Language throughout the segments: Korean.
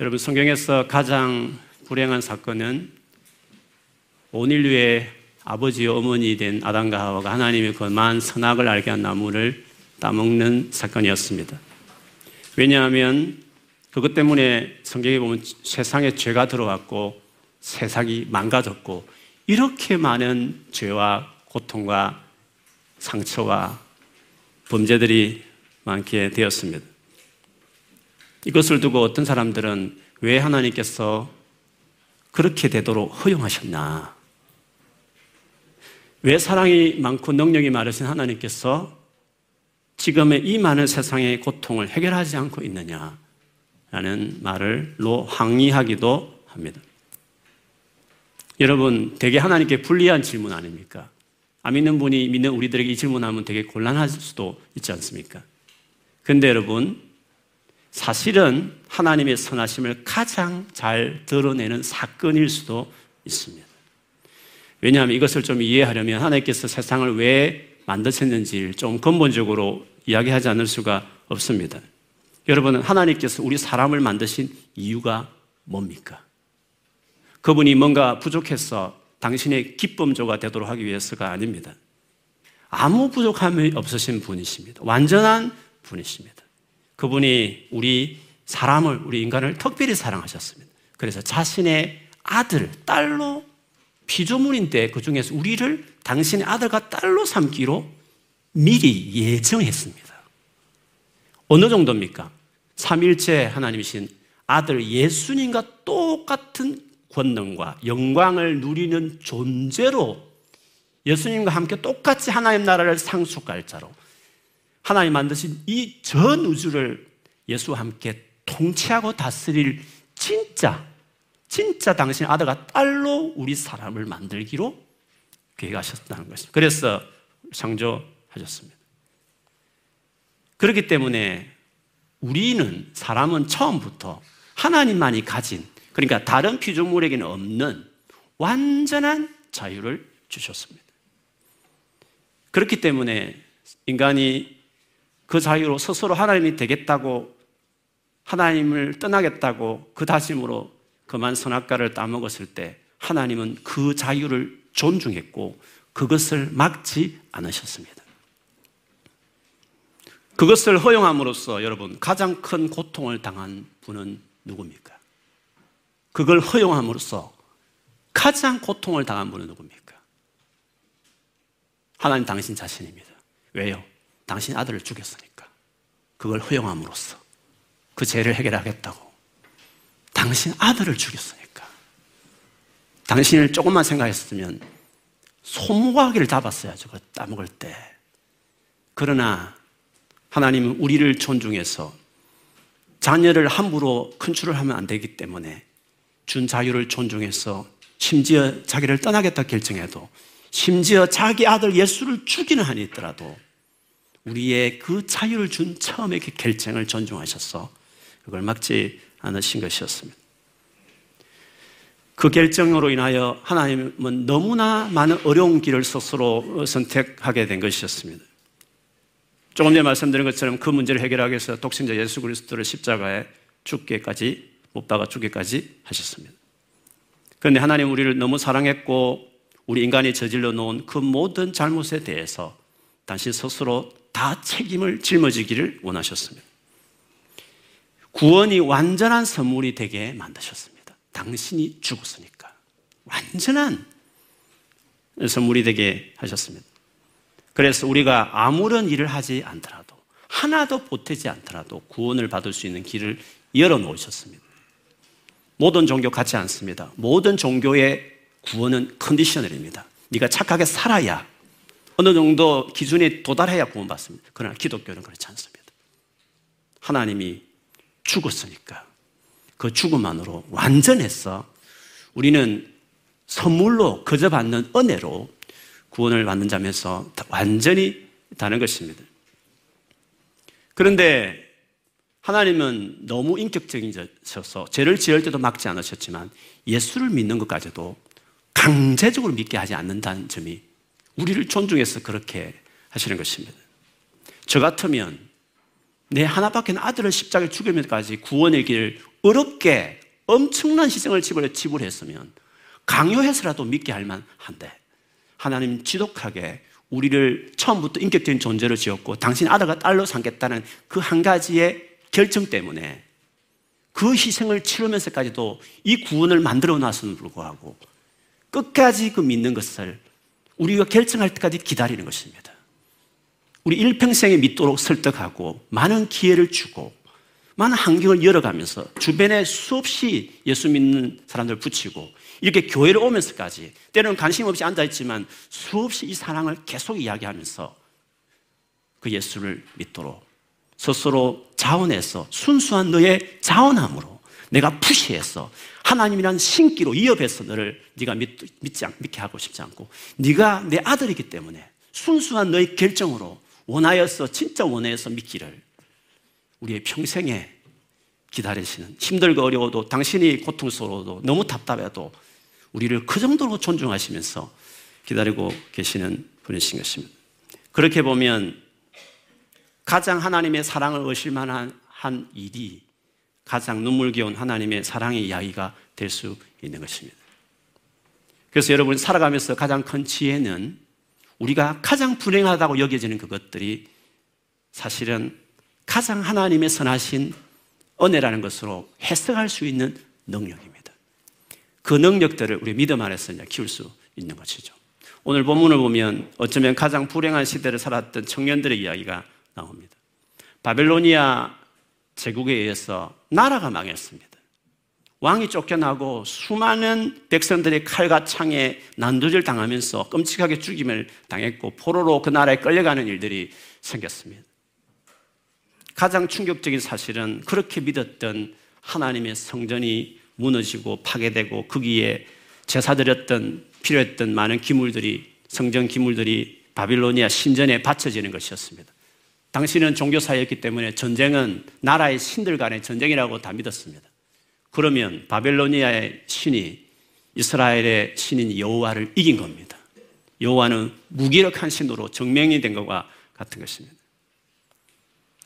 여러분 성경에서 가장 불행한 사건은 온 인류의 아버지 어머니 된 아담과 하와가 하나님의 그만 선악을 알게 한 나무를 따먹는 사건이었습니다. 왜냐하면 그것 때문에 성경에 보면 세상에 죄가 들어왔고 세상이 망가졌고 이렇게 많은 죄와 고통과 상처와 범죄들이 많게 되었습니다. 이것을 두고 어떤 사람들은 왜 하나님께서 그렇게 되도록 허용하셨나? 왜 사랑이 많고 능력이 많으신 하나님께서 지금의 이 많은 세상의 고통을 해결하지 않고 있느냐? 라는 말을로 항의하기도 합니다. 여러분, 되게 하나님께 불리한 질문 아닙니까? 안 믿는 분이 믿는 우리들에게 이 질문하면 되게 곤란할 수도 있지 않습니까? 근데 여러분, 사실은 하나님의 선하심을 가장 잘 드러내는 사건일 수도 있습니다. 왜냐하면 이것을 좀 이해하려면 하나님께서 세상을 왜 만드셨는지를 좀 근본적으로 이야기하지 않을 수가 없습니다. 여러분은 하나님께서 우리 사람을 만드신 이유가 뭡니까? 그분이 뭔가 부족해서 당신의 기쁨조가 되도록 하기 위해서가 아닙니다. 아무 부족함이 없으신 분이십니다. 완전한 분이십니다. 그분이 우리 사람을, 우리 인간을 특별히 사랑하셨습니다. 그래서 자신의 아들, 딸로 피조물인데 그 중에서 우리를 당신의 아들과 딸로 삼기로 미리 예정했습니다. 어느 정도입니까? 삼일째 하나님이신 아들 예수님과 똑같은 권능과 영광을 누리는 존재로 예수님과 함께 똑같이 하나님 나라를 상속할 자로 하나님 만드신 이 전 우주를 예수와 함께 통치하고 다스릴 진짜 진짜 당신 아들과 딸로 우리 사람을 만들기로 계획하셨다는 것입니다. 그래서 창조하셨습니다. 그렇기 때문에 우리는 사람은 처음부터 하나님만이 가진 그러니까 다른 피조물에게는 없는 완전한 자유를 주셨습니다. 그렇기 때문에 인간이 그 자유로 스스로 하나님이 되겠다고 하나님을 떠나겠다고 그 다짐으로 그만 선악과를 따먹었을 때 하나님은 그 자유를 존중했고 그것을 막지 않으셨습니다. 그것을 허용함으로써 여러분 가장 큰 고통을 당한 분은 누굽니까? 그걸 허용함으로써 가장 고통을 당한 분은 누굽니까? 하나님 당신 자신입니다. 왜요? 당신 아들을 죽였으니까. 그걸 허용함으로써 그 죄를 해결하겠다고. 당신 아들을 죽였으니까. 당신을 조금만 생각했으면 소무가기를 잡았어야죠. 그 따먹을 때. 그러나 하나님은 우리를 존중해서 자녀를 함부로 컨트롤 하면 안 되기 때문에 준 자유를 존중해서 심지어 자기를 떠나겠다 결정해도 심지어 자기 아들 예수를 죽이는 한이 있더라도 우리의 그 자유를 준 처음의 그 결정을 존중하셔서 그걸 막지 않으신 것이었습니다. 그 결정으로 인하여 하나님은 너무나 많은 어려운 길을 스스로 선택하게 된 것이었습니다. 조금 전에 말씀드린 것처럼 그 문제를 해결하기 위해서 독생자 예수 그리스도를 십자가에 죽게까지 못 박아 죽게까지 하셨습니다. 그런데 하나님 우리를 너무 사랑했고 우리 인간이 저질러 놓은 그 모든 잘못에 대해서 당신 스스로 다 책임을 짊어지기를 원하셨습니다. 구원이 완전한 선물이 되게 만드셨습니다. 당신이 죽었으니까. 완전한 선물이 되게 하셨습니다. 그래서 우리가 아무런 일을 하지 않더라도 하나도 보태지 않더라도 구원을 받을 수 있는 길을 열어 놓으셨습니다. 모든 종교 같지 않습니다. 모든 종교의 구원은 컨디셔널입니다. 네가 착하게 살아야 어느 정도 기준에 도달해야 구원받습니다. 그러나 기독교는 그렇지 않습니다. 하나님이 죽었으니까 그 죽음만으로 완전해서 우리는 선물로 거저 받는 은혜로 구원을 받는 자면서 완전히 다른 것입니다. 그런데 하나님은 너무 인격적이셔서 죄를 지을 때도 막지 않으셨지만 예수를 믿는 것까지도 강제적으로 믿게 하지 않는다는 점이 우리를 존중해서 그렇게 하시는 것입니다. 저 같으면 내 하나밖에 아들을 십자가에 죽이면까지 구원의 길을 어렵게 엄청난 희생을 지불했으면 강요해서라도 믿게 할 만한데 하나님 지독하게 우리를 처음부터 인격적인 존재로 지었고 당신 아들과 딸로 삼겠다는 그 한 가지의 결정 때문에 그 희생을 치르면서까지도 이 구원을 만들어 놨음을 불구하고 끝까지 그 믿는 것을 우리가 결정할 때까지 기다리는 것입니다. 우리 일평생에 믿도록 설득하고 많은 기회를 주고 많은 환경을 열어가면서 주변에 수없이 예수 믿는 사람들 붙이고 이렇게 교회를 오면서까지 때로는 관심 없이 앉아있지만 수없이 이 사랑을 계속 이야기하면서 그 예수를 믿도록 스스로 자원해서 순수한 너의 자원함으로 내가 푸시해서 하나님이란 신기로 이어해서 너를 네가 믿, 믿지 않, 믿게 하고 싶지 않고 네가 내 아들이기 때문에 순수한 너의 결정으로 원하여서 진짜 원해서 믿기를 우리의 평생에 기다리시는 힘들고 어려워도 당신이 고통스러워도 너무 답답해도 우리를 그 정도로 존중하시면서 기다리고 계시는 분이신 것입니다. 그렇게 보면 가장 하나님의 사랑을 의실만한 한 일이 가장 눈물겨운 하나님의 사랑의 이야기가 될 수 있는 것입니다. 그래서 여러분 살아가면서 가장 큰 지혜는 우리가 가장 불행하다고 여겨지는 그것들이 사실은 가장 하나님의 선하신 은혜라는 것으로 해석할 수 있는 능력입니다. 그 능력들을 우리 믿음 안에서 키울 수 있는 것이죠. 오늘 본문을 보면 어쩌면 가장 불행한 시대를 살았던 청년들의 이야기가 나옵니다. 바벨로니아 제국에 의해서 나라가 망했습니다. 왕이 쫓겨나고 수많은 백성들이 칼과 창에 난도질 당하면서 끔찍하게 죽임을 당했고 포로로 그 나라에 끌려가는 일들이 생겼습니다. 가장 충격적인 사실은 그렇게 믿었던 하나님의 성전이 무너지고 파괴되고 거기에 제사 드렸던 필요했던 많은 기물들이 성전 기물들이 바빌로니아 신전에 바쳐지는 것이었습니다. 당신은 종교사였기 때문에 전쟁은 나라의 신들 간의 전쟁이라고 다 믿었습니다. 그러면 바벨로니아의 신이 이스라엘의 신인 여호와를 이긴 겁니다. 여호와는 무기력한 신으로 정명이 된 것과 같은 것입니다.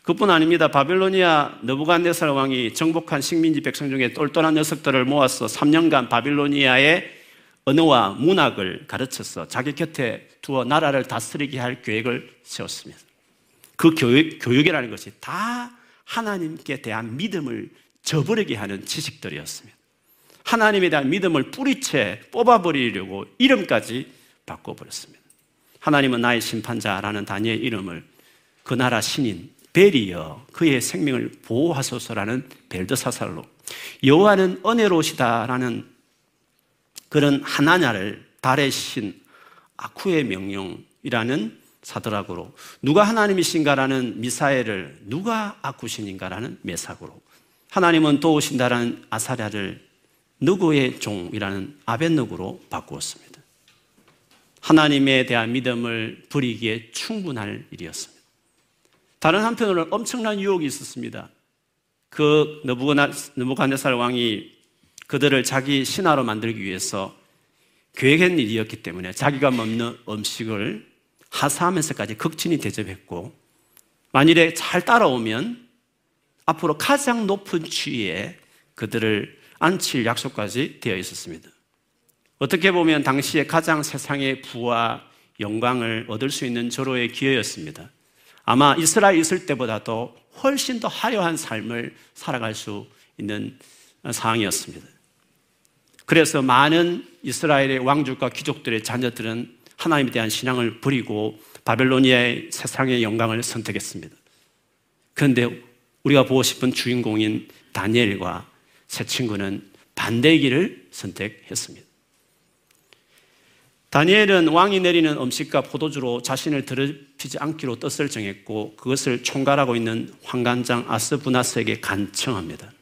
그뿐 아닙니다. 바빌로니아 너부간네살 왕이 정복한 식민지 백성 중에 똘똘한 녀석들을 모아서 3년간 바빌로니아의 언어와 문학을 가르쳐서 자기 곁에 두어 나라를 다스리게 할 계획을 세웠습니다. 그 교육, 교육이라는 것이 다 하나님께 대한 믿음을 저버리게 하는 지식들이었습니다. 하나님에 대한 믿음을 뿌리채 뽑아버리려고 이름까지 바꿔버렸습니다. 하나님은 나의 심판자라는 단위의 이름을 그 나라 신인 벨이여 그의 생명을 보호하소서라는 벨드사살로 여호와는 은혜로시다라는 그런 하나냐를 달의 신 아쿠의 명령이라는 사드락으로 누가 하나님이신가라는 미사엘을 누가 아쿠신인가라는 메삭으로 하나님은 도우신다라는 아사랴를 누구의 종이라는 아벤누구로 바꾸었습니다. 하나님에 대한 믿음을 부리기에 충분할 일이었습니다. 다른 한편으로는 엄청난 유혹이 있었습니다. 그 느부갓네살 왕이 그들을 자기 신하로 만들기 위해서 계획한 일이었기 때문에 자기가 먹는 음식을 하사하면서까지 극진히 대접했고 만일에 잘 따라오면 앞으로 가장 높은 추위에 그들을 앉힐 약속까지 되어 있었습니다. 어떻게 보면 당시에 가장 세상의 부와 영광을 얻을 수 있는 절호의 기회였습니다. 아마 이스라엘 있을 때보다도 훨씬 더 화려한 삶을 살아갈 수 있는 상황이었습니다. 그래서 많은 이스라엘의 왕족과 귀족들의 자녀들은 하나님에 대한 신앙을 버리고 바벨로니아의 세상의 영광을 선택했습니다. 그런데 우리가 보고 싶은 주인공인 다니엘과 새 친구는 반대의 길을 선택했습니다. 다니엘은 왕이 내리는 음식과 포도주로 자신을 더럽히지 않기로 뜻을 정했고 그것을 총괄하고 있는 황관장 아스부나스에게 간청합니다.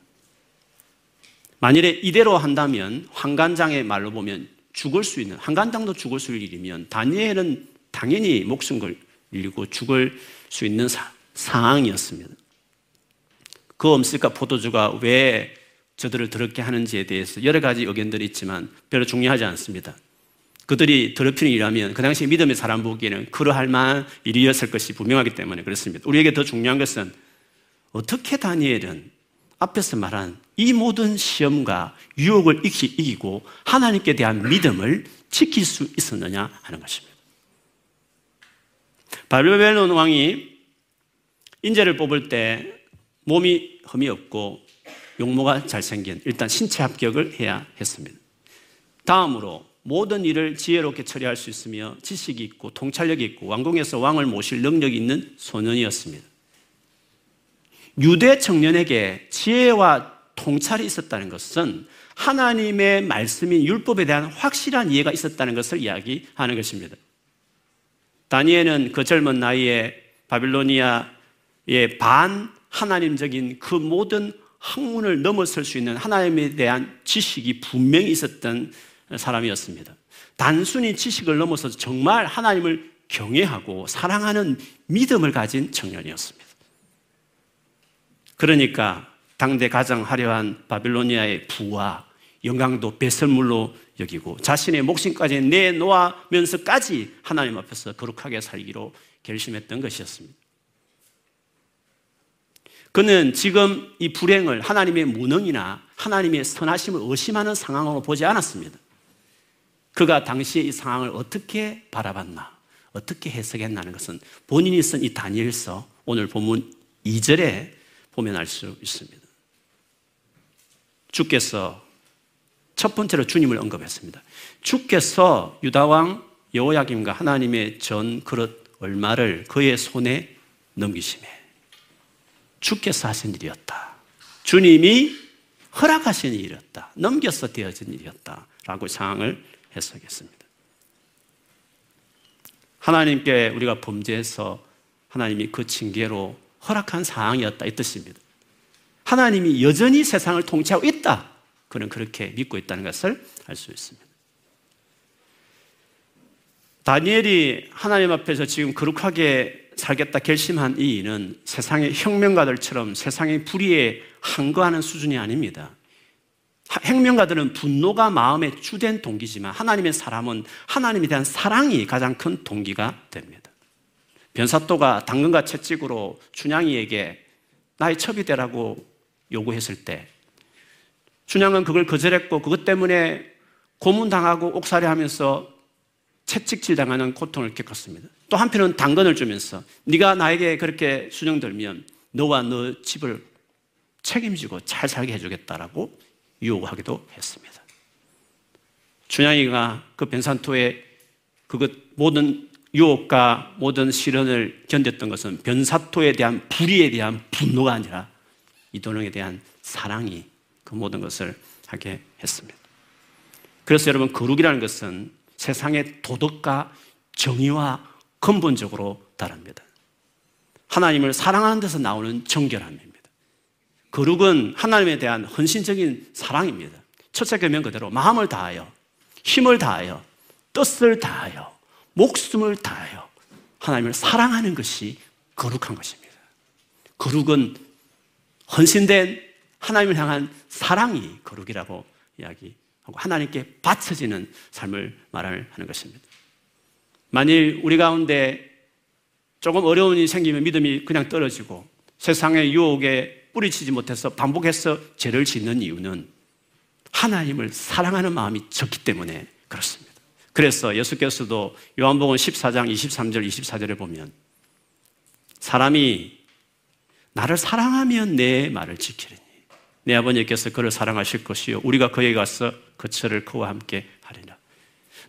만일에 이대로 한다면 황관장의 말로 보면 죽을 수 있는 황관장도 죽을 수 있는 일이면 다니엘은 당연히 목숨을 잃고 죽을 수 있는 사, 상황이었습니다. 그 음식과 포도주가 왜 저들을 더럽게 하는지에 대해서 여러 가지 의견들이 있지만 별로 중요하지 않습니다. 그들이 더럽히는 일이라면 그 당시 믿음의 사람 보기에는 그러할 만한 일이었을 것이 분명하기 때문에 그렇습니다. 우리에게 더 중요한 것은 어떻게 다니엘은 앞에서 말한 이 모든 시험과 유혹을 이기고 하나님께 대한 믿음을 지킬 수 있었느냐 하는 것입니다. 바벨론 왕이 인재를 뽑을 때 몸이 흠이 없고 용모가 잘생긴 일단 신체 합격을 해야 했습니다. 다음으로 모든 일을 지혜롭게 처리할 수 있으며 지식이 있고 통찰력이 있고 왕궁에서 왕을 모실 능력이 있는 소년이었습니다. 유대 청년에게 지혜와 통찰이 있었다는 것은 하나님의 말씀인 율법에 대한 확실한 이해가 있었다는 것을 이야기하는 것입니다. 다니엘은 그 젊은 나이에 바빌로니아의 반 하나님적인 그 모든 학문을 넘어설 수 있는 하나님에 대한 지식이 분명히 있었던 사람이었습니다. 단순히 지식을 넘어서 정말 하나님을 경외하고 사랑하는 믿음을 가진 청년이었습니다. 그러니까 당대 가장 화려한 바빌로니아의 부와 영광도 배설물로 여기고 자신의 목숨까지 내놓으면서까지 하나님 앞에서 거룩하게 살기로 결심했던 것이었습니다. 그는 지금 이 불행을 하나님의 무능이나 하나님의 선하심을 의심하는 상황으로 보지 않았습니다. 그가 당시에 이 상황을 어떻게 바라봤나, 어떻게 해석했나는 것은 본인이 쓴 이 다니엘서 오늘 본문 2절에 보면 알 수 있습니다. 주께서 첫 번째로 주님을 언급했습니다. 주께서 유다왕 여호야김과 하나님의 전 그릇 얼마를 그의 손에 넘기심에 주께서 하신 일이었다. 주님이 허락하신 일이었다. 넘겨서 되어진 일이었다. 라고 상황을 해석했습니다. 하나님께 우리가 범죄해서 하나님이 그 징계로 허락한 상황이었다. 이 뜻입니다. 하나님이 여전히 세상을 통치하고 있다. 그는 그렇게 믿고 있다는 것을 알 수 있습니다. 다니엘이 하나님 앞에서 지금 거룩하게 살겠다 결심한 이 일은 세상의 혁명가들처럼 세상의 불의에 항거하는 수준이 아닙니다. 혁명가들은 분노가 마음의 주된 동기지만 하나님의 사람은 하나님에 대한 사랑이 가장 큰 동기가 됩니다. 변사또가 당근과 채찍으로 춘향이에게 나의 첩이 되라고 요구했을 때 춘향은 그걸 거절했고 그것 때문에 고문당하고 옥살이 하면서 채찍질 당하는 고통을 겪었습니다. 또 한편은 당근을 주면서 네가 나에게 그렇게 순영들면 너와 너 집을 책임지고 잘 살게 해주겠다라고 유혹하기도 했습니다. 춘향이가 그 변산토에 그것 모든 유혹과 모든 시련을 견뎠던 것은 변사토에 대한 불의에 대한 분노가 아니라 이도령에 대한 사랑이 그 모든 것을 하게 했습니다. 그래서 여러분 거룩이라는 것은 세상의 도덕과 정의와 근본적으로 다릅니다. 하나님을 사랑하는 데서 나오는 정결함입니다. 거룩은 하나님에 대한 헌신적인 사랑입니다. 첫째 계명 그대로 마음을 다하여 힘을 다하여 뜻을 다하여 목숨을 다하여 하나님을 사랑하는 것이 거룩한 것입니다. 거룩은 헌신된 하나님을 향한 사랑이 거룩이라고 이야기하고 하나님께 바쳐지는 삶을 말하는 것입니다. 만일 우리 가운데 조금 어려운 일이 생기면 믿음이 그냥 떨어지고 세상의 유혹에 뿌리치지 못해서 반복해서 죄를 짓는 이유는 하나님을 사랑하는 마음이 적기 때문에 그렇습니다. 그래서 예수께서도 요한복음 14장 23절 24절에 보면 사람이 나를 사랑하면 내 말을 지키리니 내 아버님께서 그를 사랑하실 것이요 우리가 그에게 가서 그 철을 그와 함께 하리라.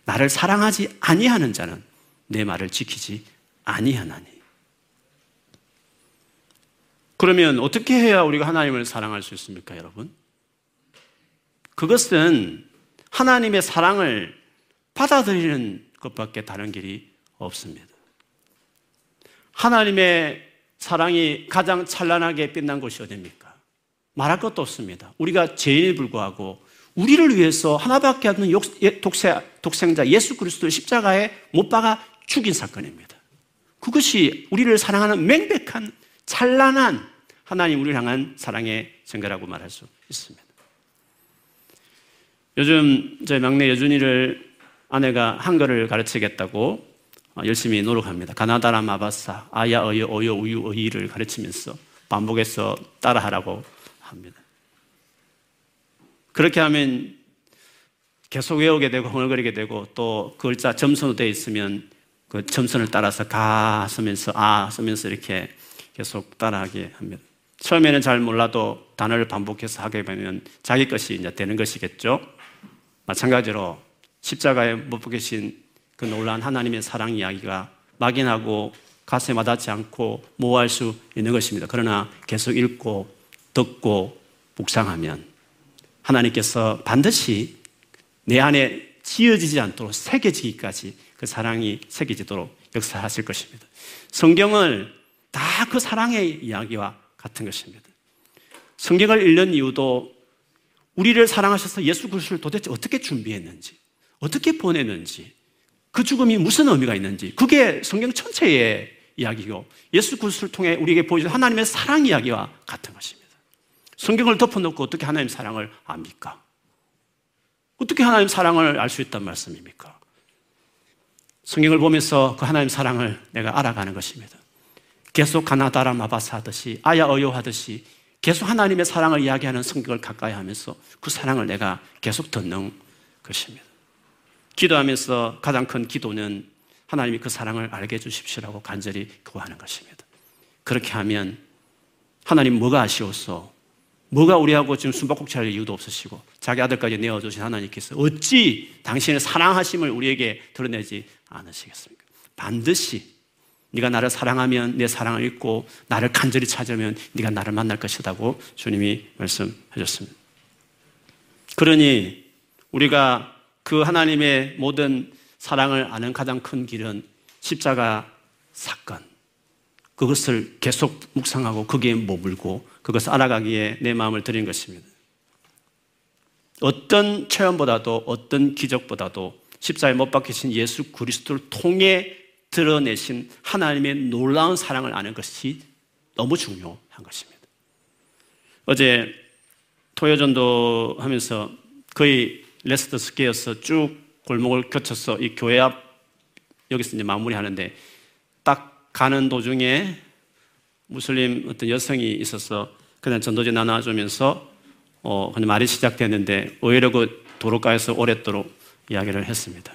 나를 사랑하지 아니하는 자는 내 말을 지키지 아니하나니. 그러면 어떻게 해야 우리가 하나님을 사랑할 수 있습니까, 여러분? 그것은 하나님의 사랑을 받아들이는 것밖에 다른 길이 없습니다. 하나님의 사랑이 가장 찬란하게 빛난 곳이 어디입니까? 말할 것도 없습니다. 우리가 죄인에 불구하고 우리를 위해서 하나밖에 없는 예, 독생자 예수 그리스도를 십자가에 못 박아 죽인 사건입니다. 그것이 우리를 사랑하는 맹백한 찬란한 하나님 우리를 향한 사랑의 증거라고 말할 수 있습니다. 요즘 저희 막내 여준이를 아내가 한글을 가르치겠다고 어, 열심히 노력합니다. 가나다라 마바사, 아야, 어여, 어여, 우유, 어이를 가르치면서 반복해서 따라하라고 합니다. 그렇게 하면 계속 외우게 되고 흥얼거리게 되고 또그 글자 점선으로 되어 있으면 그 점선을 따라서 가 쓰면서 아 쓰면서 이렇게 계속 따라하게 합니다. 처음에는 잘 몰라도 단어를 반복해서 하게 되면 자기 것이 이제 되는 것이겠죠. 마찬가지로 십자가에 못 박히신 그 놀라운 하나님의 사랑 이야기가 막연하고 가슴에 와닿지 않고 모호할 수 있는 것입니다. 그러나 계속 읽고 듣고 묵상하면 하나님께서 반드시 내 안에 지어지지 않도록 새겨지기까지 그 사랑이 새겨지도록 역사하실 것입니다. 성경을 다 그 사랑의 이야기와 같은 것입니다. 성경을 읽는 이유도 우리를 사랑하셔서 예수 그리스도를 도대체 어떻게 준비했는지, 어떻게 보내는지, 그 죽음이 무슨 의미가 있는지, 그게 성경 전체의 이야기고 예수 그리스도를 통해 우리에게 보여준 하나님의 사랑 이야기와 같은 것입니다. 성경을 덮어놓고 어떻게 하나님 사랑을 압니까? 어떻게 하나님 사랑을 알 수 있단 말씀입니까? 성경을 보면서 그 하나님 사랑을 내가 알아가는 것입니다. 계속 가나다라 마바사 하듯이 아야 어요 하듯이 계속 하나님의 사랑을 이야기하는 성경을 가까이 하면서 그 사랑을 내가 계속 듣는 것입니다. 기도하면서 가장 큰 기도는 하나님이 그 사랑을 알게 해주십시오라고 간절히 구하는 것입니다. 그렇게 하면 하나님 뭐가 아쉬웠어? 뭐가 우리하고 지금 숨바꼭질 할 이유도 없으시고 자기 아들까지 내어주신 하나님께서 어찌 당신의 사랑하심을 우리에게 드러내지 않으시겠습니까? 반드시 네가 나를 사랑하면 내 사랑을 잊고 나를 간절히 찾으면 네가 나를 만날 것이라고 주님이 말씀하셨습니다. 그러니 우리가 그 하나님의 모든 사랑을 아는 가장 큰 길은 십자가 사건. 그것을 계속 묵상하고 거기에 머물고 그것을 알아가기에 내 마음을 드린 것입니다. 어떤 체험보다도 어떤 기적보다도 십자에 못 박히신 예수 그리스도를 통해 드러내신 하나님의 놀라운 사랑을 아는 것이 너무 중요한 것입니다. 어제 토요전도 하면서 거의 레스터 스퀘어서 쭉 골목을 거쳐서 이 교회 앞 여기서 이제 마무리하는데 딱 가는 도중에 무슬림 어떤 여성이 있어서 그냥 전도지 나눠주면서 어, 그냥 말이 시작됐는데 오히려 그 도로가에서 오랫도록 이야기를 했습니다.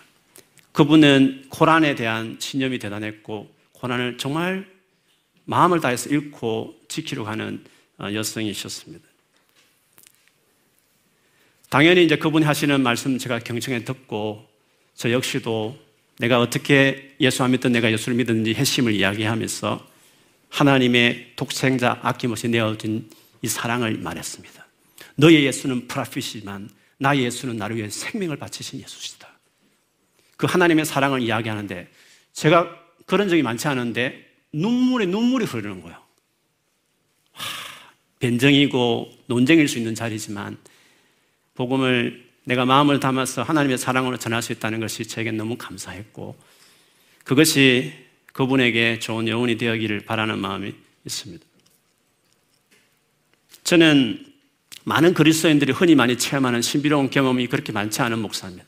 그분은 코란에 대한 신념이 대단했고 코란을 정말 마음을 다해서 읽고 지키려고 하는 어, 여성이셨습니다. 당연히 이제 그분이 하시는 말씀 제가 경청해 듣고 저 역시도 내가 어떻게 예수 안 믿든 내가 예수를 믿든지 핵심을 이야기하면서 하나님의 독생자 아낌없이 내어진 이 사랑을 말했습니다. 너의 예수는 프라핏이지만 나의 예수는 나를 위해 생명을 바치신 예수시다. 그 하나님의 사랑을 이야기하는데 제가 그런 적이 많지 않은데 눈물에 눈물이 흐르는 거예요. 하, 변정이고 논쟁일 수 있는 자리지만 복음을 내가 마음을 담아서 하나님의 사랑으로 전할 수 있다는 것이 저에게 너무 감사했고 그것이 그분에게 좋은 여운이 되기를 바라는 마음이 있습니다. 저는 많은 그리스도인들이 흔히 많이 체험하는 신비로운 경험이 그렇게 많지 않은 목사입니다.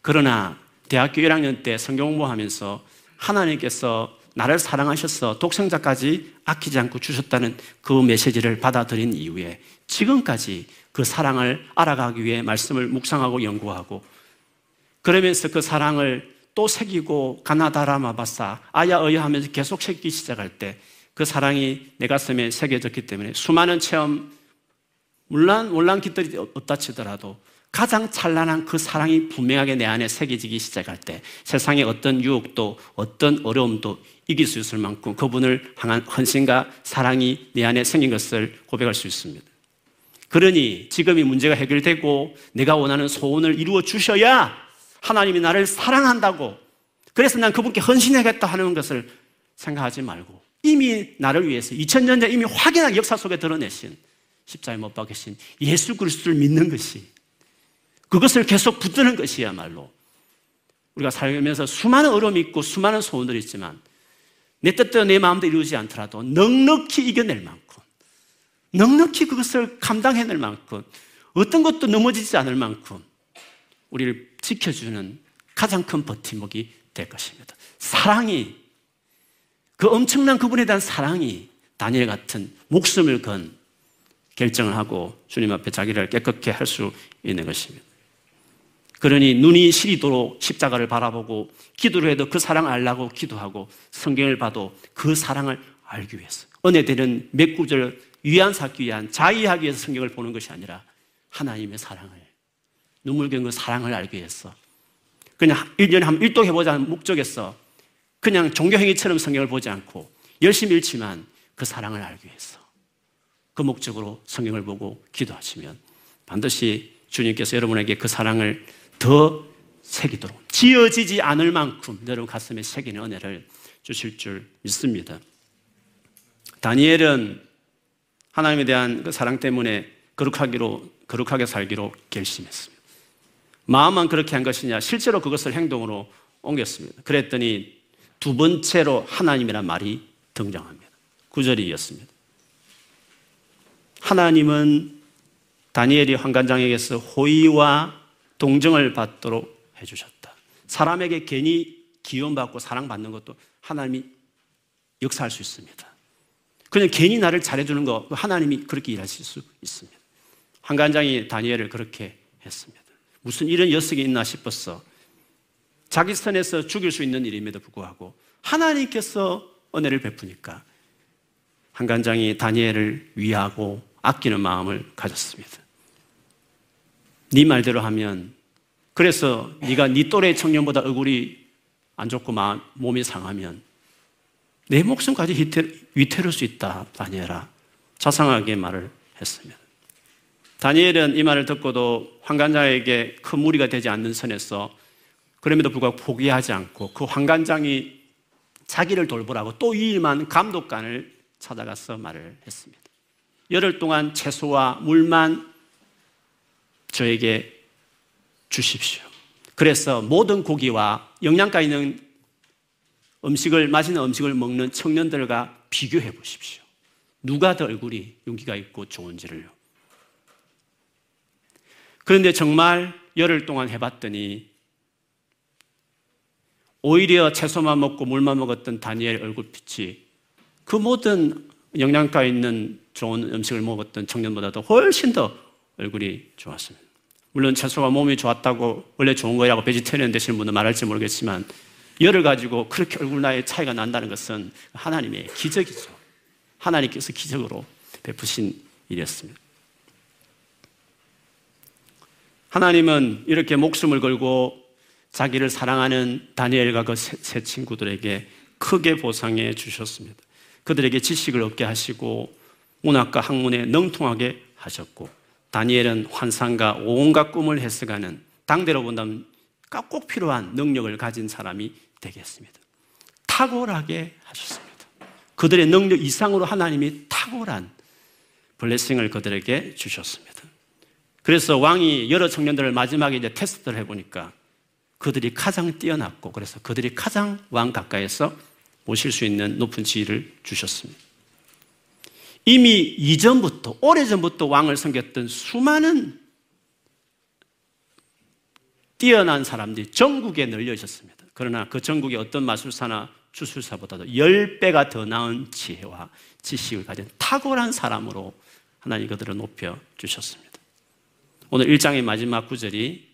그러나 대학교 1학년 때 성경 공부하면서 하나님께서 나를 사랑하셔서 독생자까지 아끼지 않고 주셨다는 그 메시지를 받아들인 이후에 지금까지 그 사랑을 알아가기 위해 말씀을 묵상하고 연구하고 그러면서 그 사랑을 또 새기고 가나다라 마바사 아야어야 하면서 계속 새기기 시작할 때 그 사랑이 내 가슴에 새겨졌기 때문에 수많은 체험 물론 물론 깃들이 없다 치더라도 가장 찬란한 그 사랑이 분명하게 내 안에 새겨지기 시작할 때 세상의 어떤 유혹도 어떤 어려움도 이길 수 있을 만큼 그분을 향한 헌신과 사랑이 내 안에 생긴 것을 고백할 수 있습니다. 그러니 지금이 문제가 해결되고 내가 원하는 소원을 이루어 주셔야 하나님이 나를 사랑한다고. 그래서 난 그분께 헌신하겠다 하는 것을 생각하지 말고 이미 나를 위해서 2000년 전 이미 확연한 역사 속에 드러내신 십자에 못 박으신 예수 그리스도를 믿는 것이 그것을 계속 붙드는 것이야말로 우리가 살면서 수많은 어려움이 있고 수많은 소원들이 있지만 내 뜻대로 내 마음대로 이루지 않더라도 넉넉히 이겨낼 만큼 넉넉히 그것을 감당해낼 만큼 어떤 것도 넘어지지 않을 만큼 우리를 지켜주는 가장 큰 버팀목이 될 것입니다. 사랑이 그 엄청난 그분에 대한 사랑이 다니엘 같은 목숨을 건 결정을 하고 주님 앞에 자기를 깨끗게 할 수 있는 것입니다. 그러니 눈이 시리도록 십자가를 바라보고 기도를 해도 그 사랑을 알라고 기도하고 성경을 봐도 그 사랑을 알기 위해서 은혜 되는 몇 구절 위안 삼기 위한 자의하기 위해서 성경을 보는 것이 아니라 하나님의 사랑을 눈물겨운 그 사랑을 알기 위해서 그냥 1년에 한 1도 해보자는 목적에서 그냥 종교행위처럼 성경을 보지 않고 열심히 읽지만 그 사랑을 알기 위해서 그 목적으로 성경을 보고 기도하시면 반드시 주님께서 여러분에게 그 사랑을 더 새기도록 지어지지 않을 만큼 여러분 가슴에 새기는 은혜를 주실 줄 믿습니다. 다니엘은 하나님에 대한 그 사랑 때문에 거룩하기로 거룩하게 살기로 결심했습니다. 마음만 그렇게 한 것이냐? 실제로 그것을 행동으로 옮겼습니다. 그랬더니 두 번째로 하나님이란 말이 등장합니다. 구절이 이었습니다. 하나님은 다니엘이 환관장에게서 호의와 동정을 받도록 해주셨다. 사람에게 괜히 기원받고 사랑받는 것도 하나님이 역사할 수 있습니다. 그냥 괜히 나를 잘해주는 거 하나님이 그렇게 일하실 수 있습니다. 한관장이 다니엘을 그렇게 했습니다. 무슨 이런 여석이 있나 싶었어. 자기 선에서 죽일 수 있는 일임에도 불구하고 하나님께서 은혜를 베푸니까 한관장이 다니엘을 위하고 아끼는 마음을 가졌습니다. 네 말대로 하면 그래서 네가 네 또래 청년보다 얼굴이 안 좋고 마음, 몸이 상하면 내 목숨까지 위태로울 수 있다, 다니엘아. 자상하게 말을 했습니다. 다니엘은 이 말을 듣고도 황관장에게 큰 무리가 되지 않는 선에서 그럼에도 불구하고 포기하지 않고 그 황관장이 자기를 돌보라고 또 이 일만 감독관을 찾아가서 말을 했습니다. 열흘 동안 채소와 물만 저에게 주십시오. 그래서 모든 고기와 영양가 있는 음식을, 맛있는 음식을 먹는 청년들과 비교해 보십시오. 누가 더 얼굴이 용기가 있고 좋은지를요. 그런데 정말 열흘 동안 해봤더니 오히려 채소만 먹고 물만 먹었던 다니엘 얼굴빛이 그 모든 영양가 있는 좋은 음식을 먹었던 청년보다도 훨씬 더 얼굴이 좋았습니다. 물론 채소가 몸이 좋았다고 원래 좋은 거라고 베지테리언 되시는 분은 말할지 모르겠지만 열을 가지고 그렇게 얼굴 나이 차이가 난다는 것은 하나님의 기적이죠. 하나님께서 기적으로 베푸신 일이었습니다. 하나님은 이렇게 목숨을 걸고 자기를 사랑하는 다니엘과 그 세 친구들에게 크게 보상해 주셨습니다. 그들에게 지식을 얻게 하시고 문학과 학문에 능통하게 하셨고 다니엘은 환상과 온갖 꿈을 해석하는 당대로 본다면 꼭 필요한 능력을 가진 사람이 되겠습니다. 탁월하게 하셨습니다. 그들의 능력 이상으로 하나님이 탁월한 블레싱을 그들에게 주셨습니다. 그래서 왕이 여러 청년들을 마지막에 이제 테스트를 해보니까 그들이 가장 뛰어났고 그래서 그들이 가장 왕 가까이서 모실 수 있는 높은 지위를 주셨습니다. 이미 이전부터, 오래전부터 왕을 섬겼던 수많은 뛰어난 사람들이 전국에 널려 있었습니다. 그러나 그 전국의 어떤 마술사나 주술사보다도 10배가 더 나은 지혜와 지식을 가진 탁월한 사람으로 하나님 그들을 높여 주셨습니다. 오늘 1장의 마지막 구절이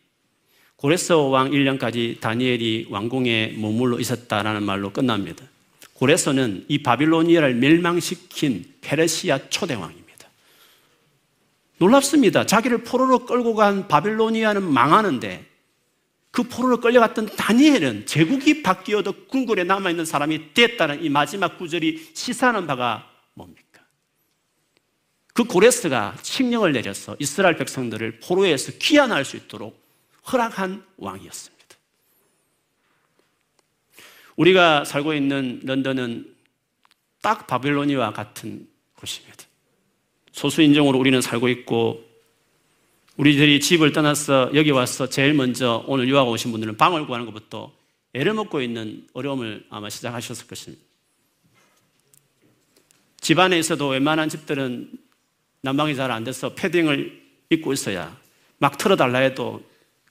고레스 왕 1년까지 다니엘이 왕궁에 머물러 있었다라는 말로 끝납니다. 고레스는 이 바빌로니아를 멸망시킨 페르시아 초대왕입니다. 놀랍습니다. 자기를 포로로 끌고 간 바빌로니아는 망하는데 그 포로로 끌려갔던 다니엘은 제국이 바뀌어도 궁궐에 남아있는 사람이 됐다는 이 마지막 구절이 시사하는 바가 뭡니까? 그 고레스가 칙령을 내려서 이스라엘 백성들을 포로에서 귀환할 수 있도록 허락한 왕이었습니다. 우리가 살고 있는 런던은 딱 바빌로니와 같은 곳입니다. 소수 인종으로 우리는 살고 있고 우리들이 집을 떠나서 여기 와서 제일 먼저 오늘 유학 오신 분들은 방을 구하는 것부터 애를 먹고 있는 어려움을 아마 시작하셨을 것입니다. 집안에 있어도 웬만한 집들은 난방이 잘 안 돼서 패딩을 입고 있어야 막 틀어달라 해도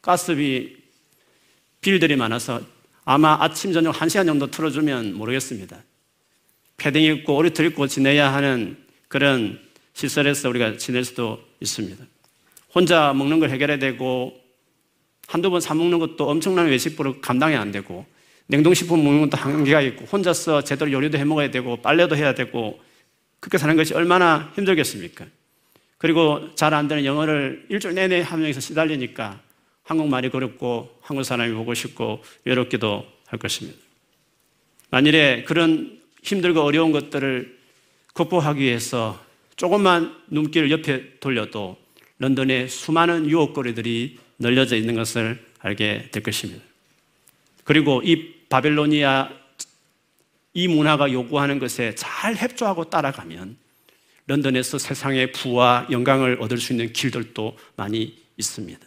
가스비 빌들이 많아서 아마 아침, 저녁 1시간 정도 틀어주면 모르겠습니다. 패딩 입고 오리털 입고 지내야 하는 그런 시설에서 우리가 지낼 수도 있습니다. 혼자 먹는 걸 해결해야 되고 한두 번 사먹는 것도 엄청난 외식부로 감당이 안 되고 냉동식품 먹는 것도 한계가 있고 혼자서 제대로 요리도 해 먹어야 되고 빨래도 해야 되고 그렇게 사는 것이 얼마나 힘들겠습니까? 그리고 잘 안 되는 영어를 일주일 내내 함정에서 시달리니까 한국말이 그렇고 한국 사람이 보고 싶고 외롭기도 할 것입니다. 만일에 그런 힘들고 어려운 것들을 극복하기 위해서 조금만 눈길을 옆에 돌려도 런던에 수많은 유혹거리들이 널려져 있는 것을 알게 될 것입니다. 그리고 이 바벨로니아 이 문화가 요구하는 것에 잘 협조하고 따라가면 런던에서 세상의 부와 영광을 얻을 수 있는 길들도 많이 있습니다.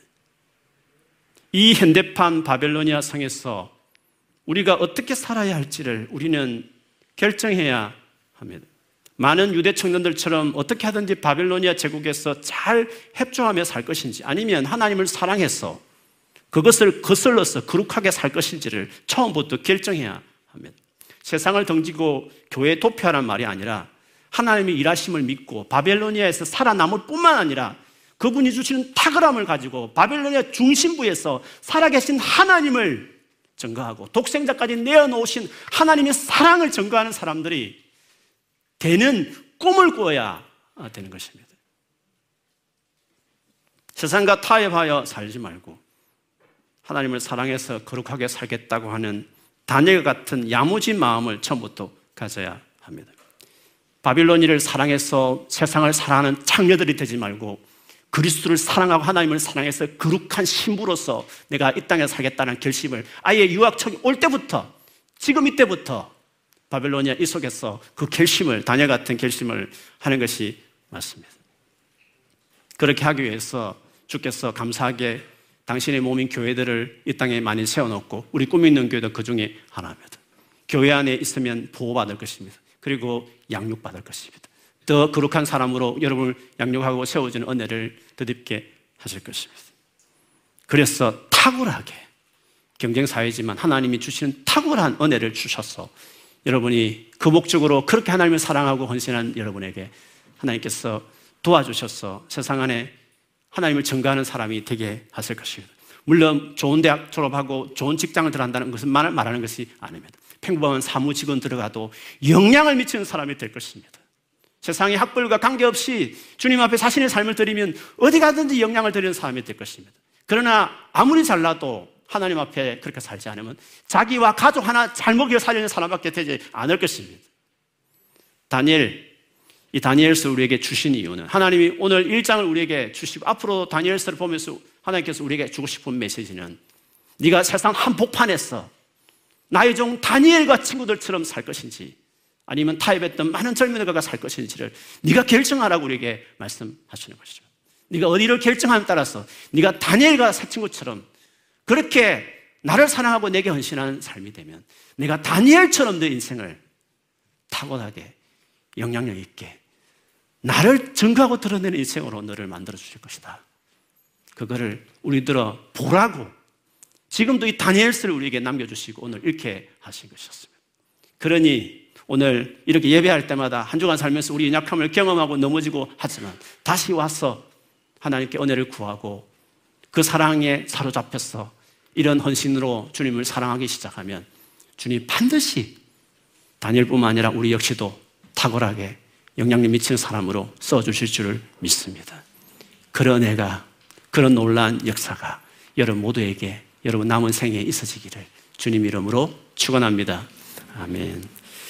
이 현대판 바벨로니아 성에서 우리가 어떻게 살아야 할지를 우리는 결정해야 합니다. 많은 유대 청년들처럼 어떻게 하든지 바벨로니아 제국에서 잘 협조하며 살 것인지 아니면 하나님을 사랑해서 그것을 거슬러서 거룩하게 살 것인지를 처음부터 결정해야 합니다. 세상을 던지고 교회에 도피하란 말이 아니라 하나님의 일하심을 믿고 바벨로니아에서 살아남을 뿐만 아니라 그분이 주시는 탁월함을 가지고 바벨로니아 중심부에서 살아계신 하나님을 증거하고 독생자까지 내어놓으신 하나님의 사랑을 증거하는 사람들이 되는 꿈을 꾸어야 되는 것입니다. 세상과 타협하여 살지 말고 하나님을 사랑해서 거룩하게 살겠다고 하는 다니엘 같은 야무진 마음을 처음부터 가져야 합니다. 바빌로니를 사랑해서 세상을 사랑하는 창녀들이 되지 말고 그리스도를 사랑하고 하나님을 사랑해서 거룩한 신부로서 내가 이 땅에 살겠다는 결심을 아예 유학청이 올 때부터 지금 이때부터 바벨로니아 이 속에서 그 결심을 다녀 같은 결심을 하는 것이 맞습니다. 그렇게 하기 위해서 주께서 감사하게 당신의 몸인 교회들을 이 땅에 많이 세워놓고 우리 꿈이 있는 교회도 그 중에 하나입니다. 교회 안에 있으면 보호받을 것입니다. 그리고 양육받을 것입니다. 더 거룩한 사람으로 여러분을 양육하고 세워주는 은혜를 덧입게 하실 것입니다. 그래서 탁월하게 경쟁사회지만 하나님이 주시는 탁월한 은혜를 주셔서 여러분이 그 목적으로 그렇게 하나님을 사랑하고 헌신한 여러분에게 하나님께서 도와주셔서 세상 안에 하나님을 증거하는 사람이 되게 하실 것입니다. 물론 좋은 대학 졸업하고 좋은 직장을 들어간다는 것은 말하는 것이 아닙니다. 평범한 사무직원 들어가도 영향을 미치는 사람이 될 것입니다. 세상의 학벌과 관계없이 주님 앞에 자신의 삶을 드리면 어디 가든지 영향을 드리는 사람이 될 것입니다. 그러나 아무리 잘나도 하나님 앞에 그렇게 살지 않으면 자기와 가족 하나 잘 먹여 살리는 사람밖에 되지 않을 것입니다. 다니엘, 이 다니엘서 우리에게 주신 이유는 하나님이 오늘 1장을 우리에게 주시고 앞으로 다니엘서를 보면서 하나님께서 우리에게 주고 싶은 메시지는 네가 세상 한복판에서 나의 종 다니엘과 친구들처럼 살 것인지 아니면 타협했던 많은 젊은이가 살 것인지를 네가 결정하라고 우리에게 말씀하시는 것이죠. 네가 어디를 결정함에 따라서 네가 다니엘과 새 친구처럼 그렇게 나를 사랑하고 내게 헌신하는 삶이 되면 내가 다니엘처럼 내 인생을 타고나게 영향력 있게 나를 증거하고 드러내는 인생으로 너를 만들어 주실 것이다. 그거를 우리들어 보라고 지금도 이 다니엘서를 우리에게 남겨주시고 오늘 이렇게 하신 것이었습니다. 그러니 오늘 이렇게 예배할 때마다 한 주간 살면서 우리 연약함을 경험하고 넘어지고 하지만 다시 와서 하나님께 은혜를 구하고 그 사랑에 사로잡혀서 이런 헌신으로 주님을 사랑하기 시작하면 주님 반드시 다니엘뿐만 아니라 우리 역시도 탁월하게 영향력 미치는 사람으로 써주실 줄을 믿습니다. 그런 애가 그런 놀라운 역사가 여러분 모두에게 여러분 남은 생에 있어지기를 주님 이름으로 축원합니다. 아멘.